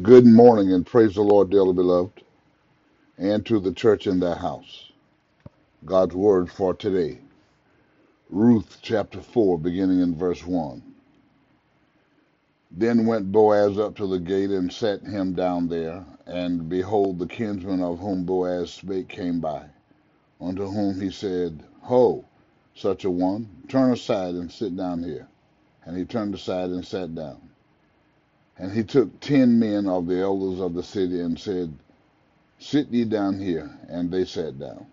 Good morning and praise the Lord, dearly beloved, and to the church in their house. God's word for today. Ruth chapter 4, beginning in verse 1. Then went Boaz up to the gate and set him down there, and behold, the kinsman of whom Boaz spake came by, unto whom he said, Ho, such a one, turn aside and sit down here. And he turned aside and sat down. And he took ten men of the elders of the city and said, Sit ye down here. And they sat down.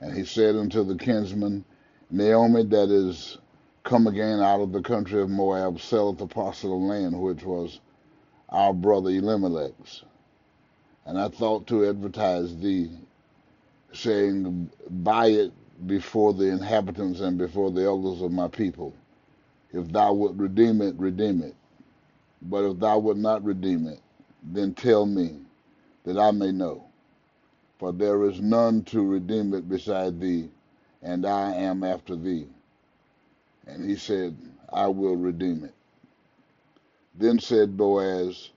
And he said unto the kinsman, Naomi, that is come again out of the country of Moab, selleth a parcel of land which was our brother Elimelech's. And I thought to advertise thee, saying, Buy it before the inhabitants and before the elders of my people. If thou wilt redeem it, redeem it. But if thou wilt not redeem it, then tell me, that I may know. For there is none to redeem it beside thee, and I am after thee. And he said, I will redeem it. Then said Boaz,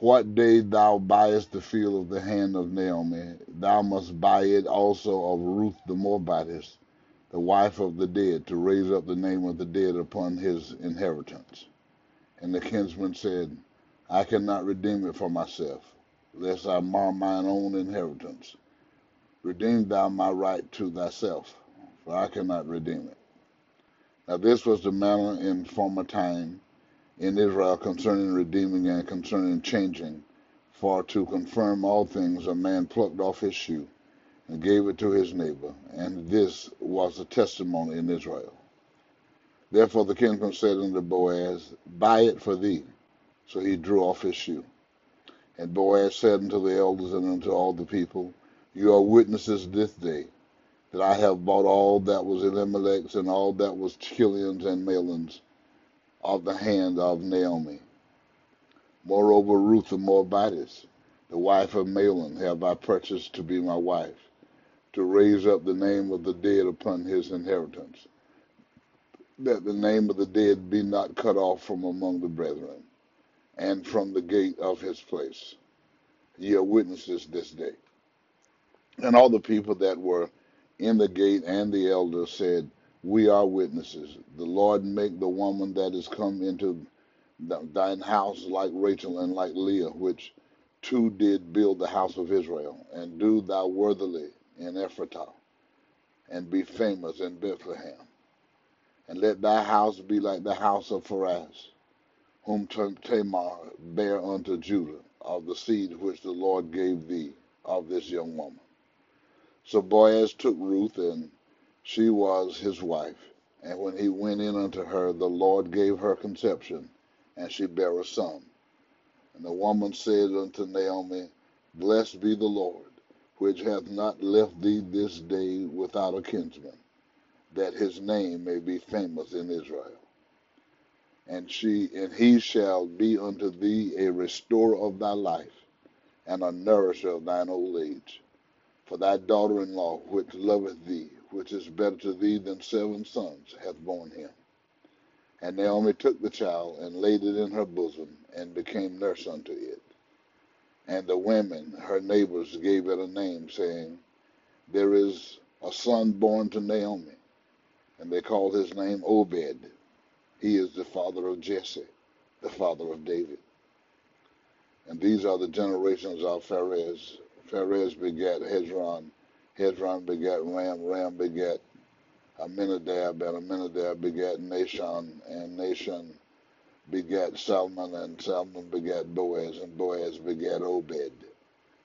What day thou buyest the field of the hand of Naomi, thou must buy it also of Ruth the Moabitess, the wife of the dead, to raise up the name of the dead upon his inheritance. And the kinsman said, I cannot redeem it for myself, lest I mar mine own inheritance. Redeem thou my right to thyself, for I cannot redeem it. Now this was the manner in former time in Israel concerning redeeming and concerning changing. For to confirm all things, a man plucked off his shoe and gave it to his neighbor, and this was a testimony in Israel. Therefore the kinsman said unto Boaz, Buy it for thee. So he drew off his shoe. And Boaz said unto the elders and unto all the people, You are witnesses this day that I have bought all that was Elimelech's and all that was Chilion's and Mahlon's of the hand of Naomi. Moreover, Ruth the Moabitess, the wife of Mahlon, have I purchased to be my wife, to raise up the name of the dead upon his inheritance, that the name of the dead be not cut off from among the brethren, and from the gate of his place. Ye are witnesses this day. And all the people that were in the gate and the elders said, We are witnesses. The Lord make the woman that is come into thine house like Rachel and like Leah, which two did build the house of Israel, and do thou worthily in Ephratah, and be famous in Bethlehem. And let thy house be like the house of Pharez, whom Tamar bare unto Judah, of the seed which the Lord gave thee of this young woman. So Boaz took Ruth, and she was his wife. And when he went in unto her, the Lord gave her conception, and she bare a son. And the woman said unto Naomi, Blessed be the Lord, which hath not left thee this day without a kinsman, that his name may be famous in Israel. And she and he shall be unto thee a restorer of thy life, and a nourisher of thine old age for thy daughter in law, which loveth thee, which is better to thee than seven sons, hath borne him. And Naomi took the child, and laid it in her bosom, and became nurse unto it. And the women, her neighbors, gave it a name, saying, There is a son born to Naomi. And they called his name Obed. He is the father of Jesse, the father of David. And these are the generations of Pharez. Pharez begat Hezron, Hezron begat Ram, Ram begat Aminadab. and Aminadab begat Nahshon, and Nahshon begat Salmon, and Salmon begat Boaz, and Boaz begat Obed,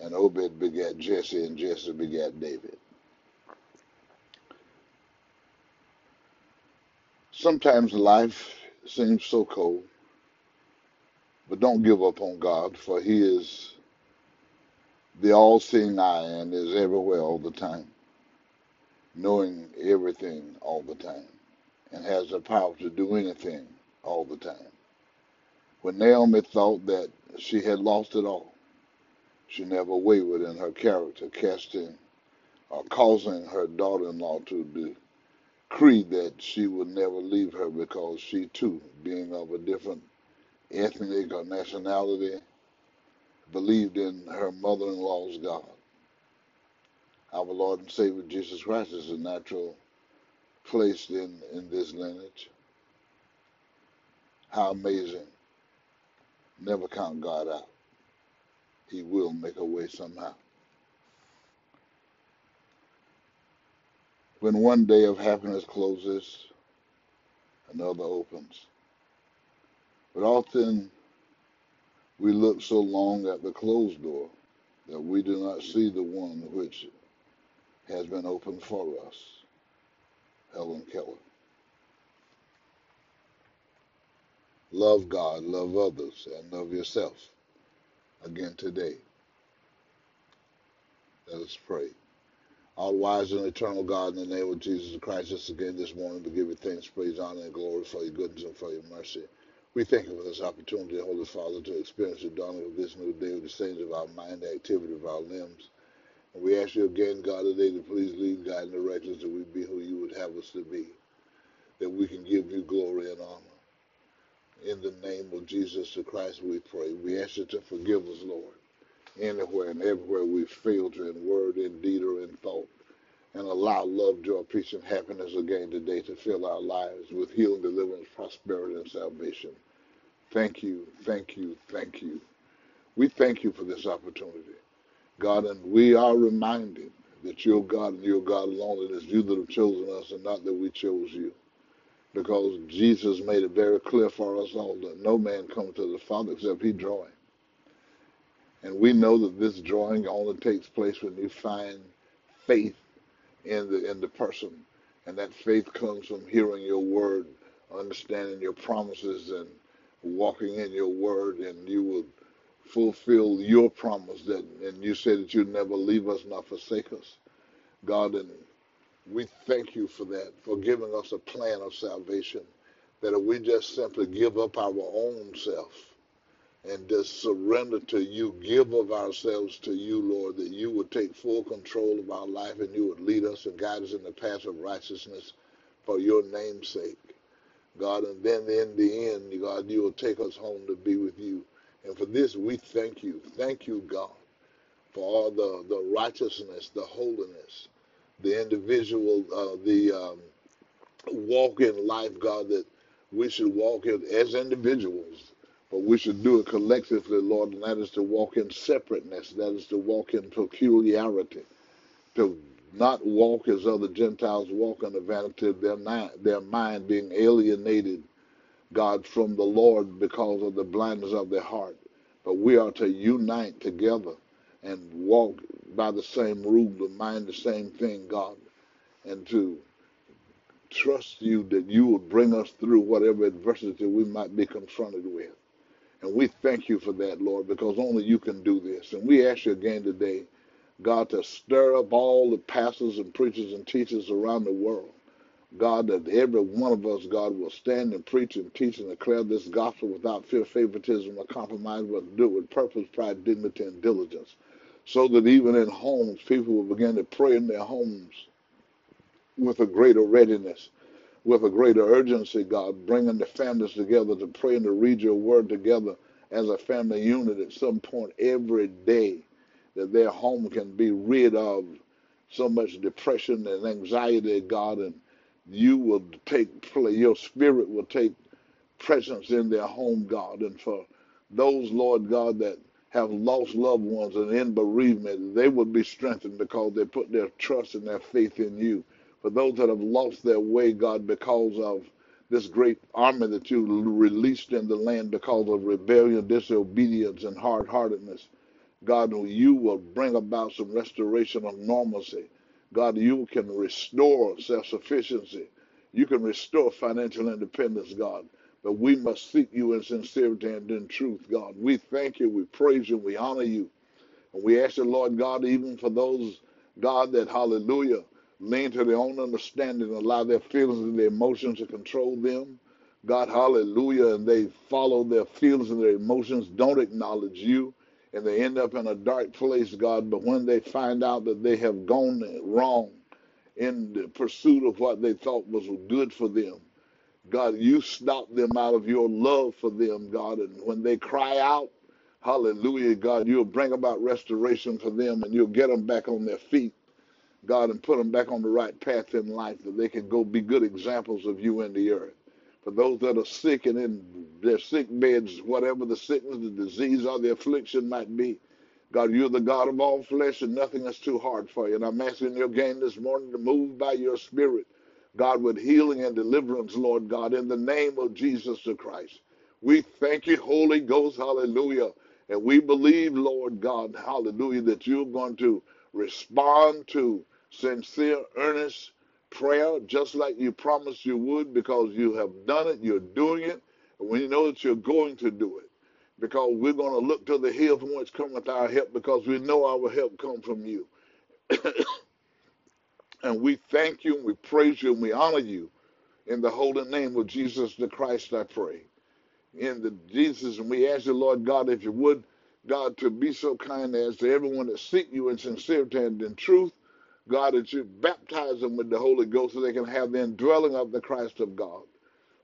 and Obed begat Jesse, and Jesse begat David. Sometimes life seems so cold, but don't give up on God, for He is the all seeing eye and is everywhere all the time, knowing everything all the time, and has the power to do anything all the time. When Naomi thought that she had lost it all, she never wavered in her character, casting or causing her daughter in law to decree that she would never leave her because she too, being of a different ethnic or nationality, believed in her mother in law's God. Our Lord and Savior Jesus Christ is a natural placed in, in this lineage. How amazing. Never count God out. He will make a way somehow. When one day of happiness closes, another opens. But often we look so long at the closed door that we do not see the one which has been opened for us. Helen Keller. Love God, love others, and love yourself. Again today. Let us pray. Our wise and eternal God, in the name of Jesus Christ, just again this morning to give you thanks, praise, honor, and glory for your goodness and for your mercy. We thank you for this opportunity, Holy Father, to experience the dawning of this new day with the saints of our mind, the activity of our limbs. And we ask you again, God, today to please lead, guide, and direct us that we be who you would have us to be, that we can give you glory and honor. In the name of Jesus Christ, we pray. We ask you to forgive us, Lord, anywhere and everywhere we've failed you in word, in deed, or in thought. And allow love, joy, peace, and happiness again today to fill our lives with healing, deliverance, prosperity, and salvation. Thank you, thank you, thank you. We thank you for this opportunity, God, and we are reminded that you're God and you're God alone. It is you that have chosen us and not that we chose you because Jesus made it very clear for us all that no man comes to the Father except he draw him. And we know that this drawing only takes place when you find faith in the in the person. And that faith comes from hearing your word, understanding your promises and walking in your word and you will fulfill your promise that and you say that you'd never leave us nor forsake us. God and we thank you for that, for giving us a plan of salvation. That if we just simply give up our own self and just surrender to you, give of ourselves to you, Lord, that you would take full control of our life and you would lead us and guide us in the path of righteousness for your name's sake. God, and then in the end, God, you will take us home to be with you. And for this, we thank you. Thank you, God, for all the, the righteousness, the holiness, the individual, uh, the um, walk in life, God, that we should walk in as individuals, but we should do it collectively, Lord, and that is to walk in separateness, that is to walk in peculiarity, to not walk as other Gentiles walk in the vanity of their, their mind, being alienated, God, from the Lord because of the blindness of their heart. But we are to unite together and walk by the same rule, to mind the same thing, God, and to trust you that you will bring us through whatever adversity we might be confronted with. And we thank you for that, Lord, because only you can do this. And we ask you again today, God, to stir up all the pastors and preachers and teachers around the world. God, that every one of us, God, will stand and preach and teach and declare this gospel without fear, favoritism, or compromise, but do it with purpose, pride, dignity, and diligence so that even in homes, people will begin to pray in their homes with a greater readiness, with a greater urgency, God, bringing the families together to pray and to read your word together as a family unit at some point every day, that their home can be rid of so much depression and anxiety, God, and you will take your spirit will take presence in their home, God, and for those, Lord God, that have lost loved ones and in bereavement, they would be strengthened because they put their trust and their faith in you. For those that have lost their way, God, because of this great army that you released in the land because of rebellion, disobedience, and hard heartedness, God, you will bring about some restoration of normalcy. God, you can restore self sufficiency. You can restore financial independence, God. But we must seek you in sincerity and in truth, God. We thank you, we praise you, we honor you. And we ask you, Lord God, even for those, God, that, hallelujah, lean to their own understanding, allow their feelings and their emotions to control them. God, hallelujah, and they follow their feelings and their emotions, don't acknowledge you, and they end up in a dark place, God. But when they find out that they have gone wrong in the pursuit of what they thought was good for them, God, you stop them out of your love for them, God. And when they cry out, Hallelujah, God. You'll bring about restoration for them and you'll get them back on their feet, God, and put them back on the right path in life that they can go be good examples of you in the earth. For those that are sick and in their sick beds, whatever the sickness, the disease, or the affliction might be, God, you're the God of all flesh and nothing is too hard for you. And I'm asking you again this morning to move by your spirit, God, with healing and deliverance, Lord God, in the name of Jesus the Christ. We thank you, Holy Ghost, hallelujah. And we believe, Lord God, hallelujah, that you're going to respond to sincere, earnest prayer, just like you promised you would, because you have done it, you're doing it, and we know that you're going to do it because we're going to look to the hill from which cometh our help because we know our help come from you. and we thank you and we praise you and we honor you in the holy name of Jesus the Christ, I pray. In the Jesus, and we ask you, Lord God, if you would, God, to be so kind as to everyone that seek you in sincerity and in truth, God, that you baptize them with the Holy Ghost so they can have the indwelling of the Christ of God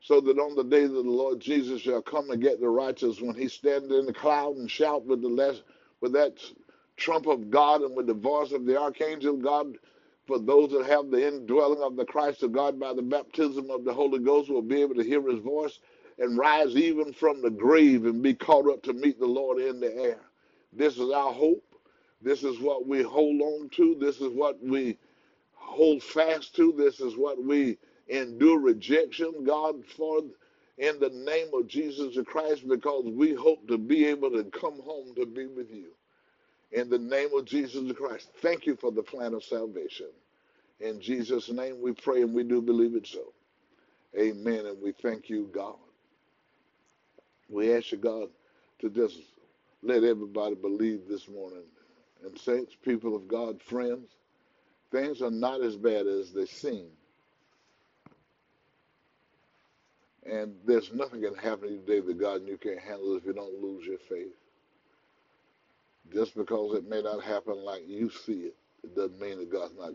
so that on the day that the Lord Jesus shall come and get the righteous, when he stands in the cloud and shout with the less, with that trump of God and with the voice of the archangel God, for those that have the indwelling of the Christ of God by the baptism of the Holy Ghost will be able to hear his voice and rise even from the grave and be caught up to meet the Lord in the air. This is our hope. This is what we hold on to. This is what we hold fast to. This is what we endure rejection, God, for in the name of Jesus Christ, because we hope to be able to come home to be with you. In the name of Jesus Christ, thank you for the plan of salvation. In Jesus' name we pray and we do believe it so. Amen. And we thank you, God. We ask you, God, to just let everybody believe this morning. And saints, people of God, friends, things are not as bad as they seem. And there's nothing can happen to you today that God and you can't handle if you don't lose your faith. Just because it may not happen like you see it, it doesn't mean that God's not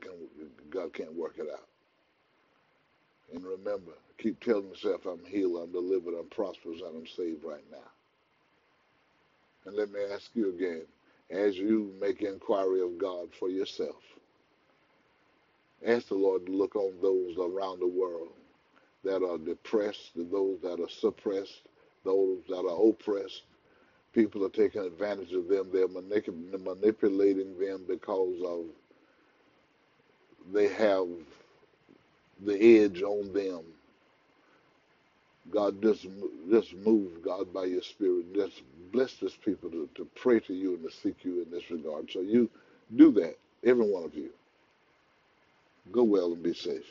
God can't work it out. And remember, keep telling yourself, I'm healed, I'm delivered, I'm prosperous, and I'm saved right now. And let me ask you again, as you make inquiry of God for yourself, ask the Lord to look on those around the world that are depressed, those that are suppressed, those that are oppressed. People are taking advantage of them. They're manip- manipulating them because of they have the edge on them. God, just just move, God, by your Spirit. Just bless this people to, to pray to you and to seek you in this regard. So you do that, every one of you. Go well and be safe.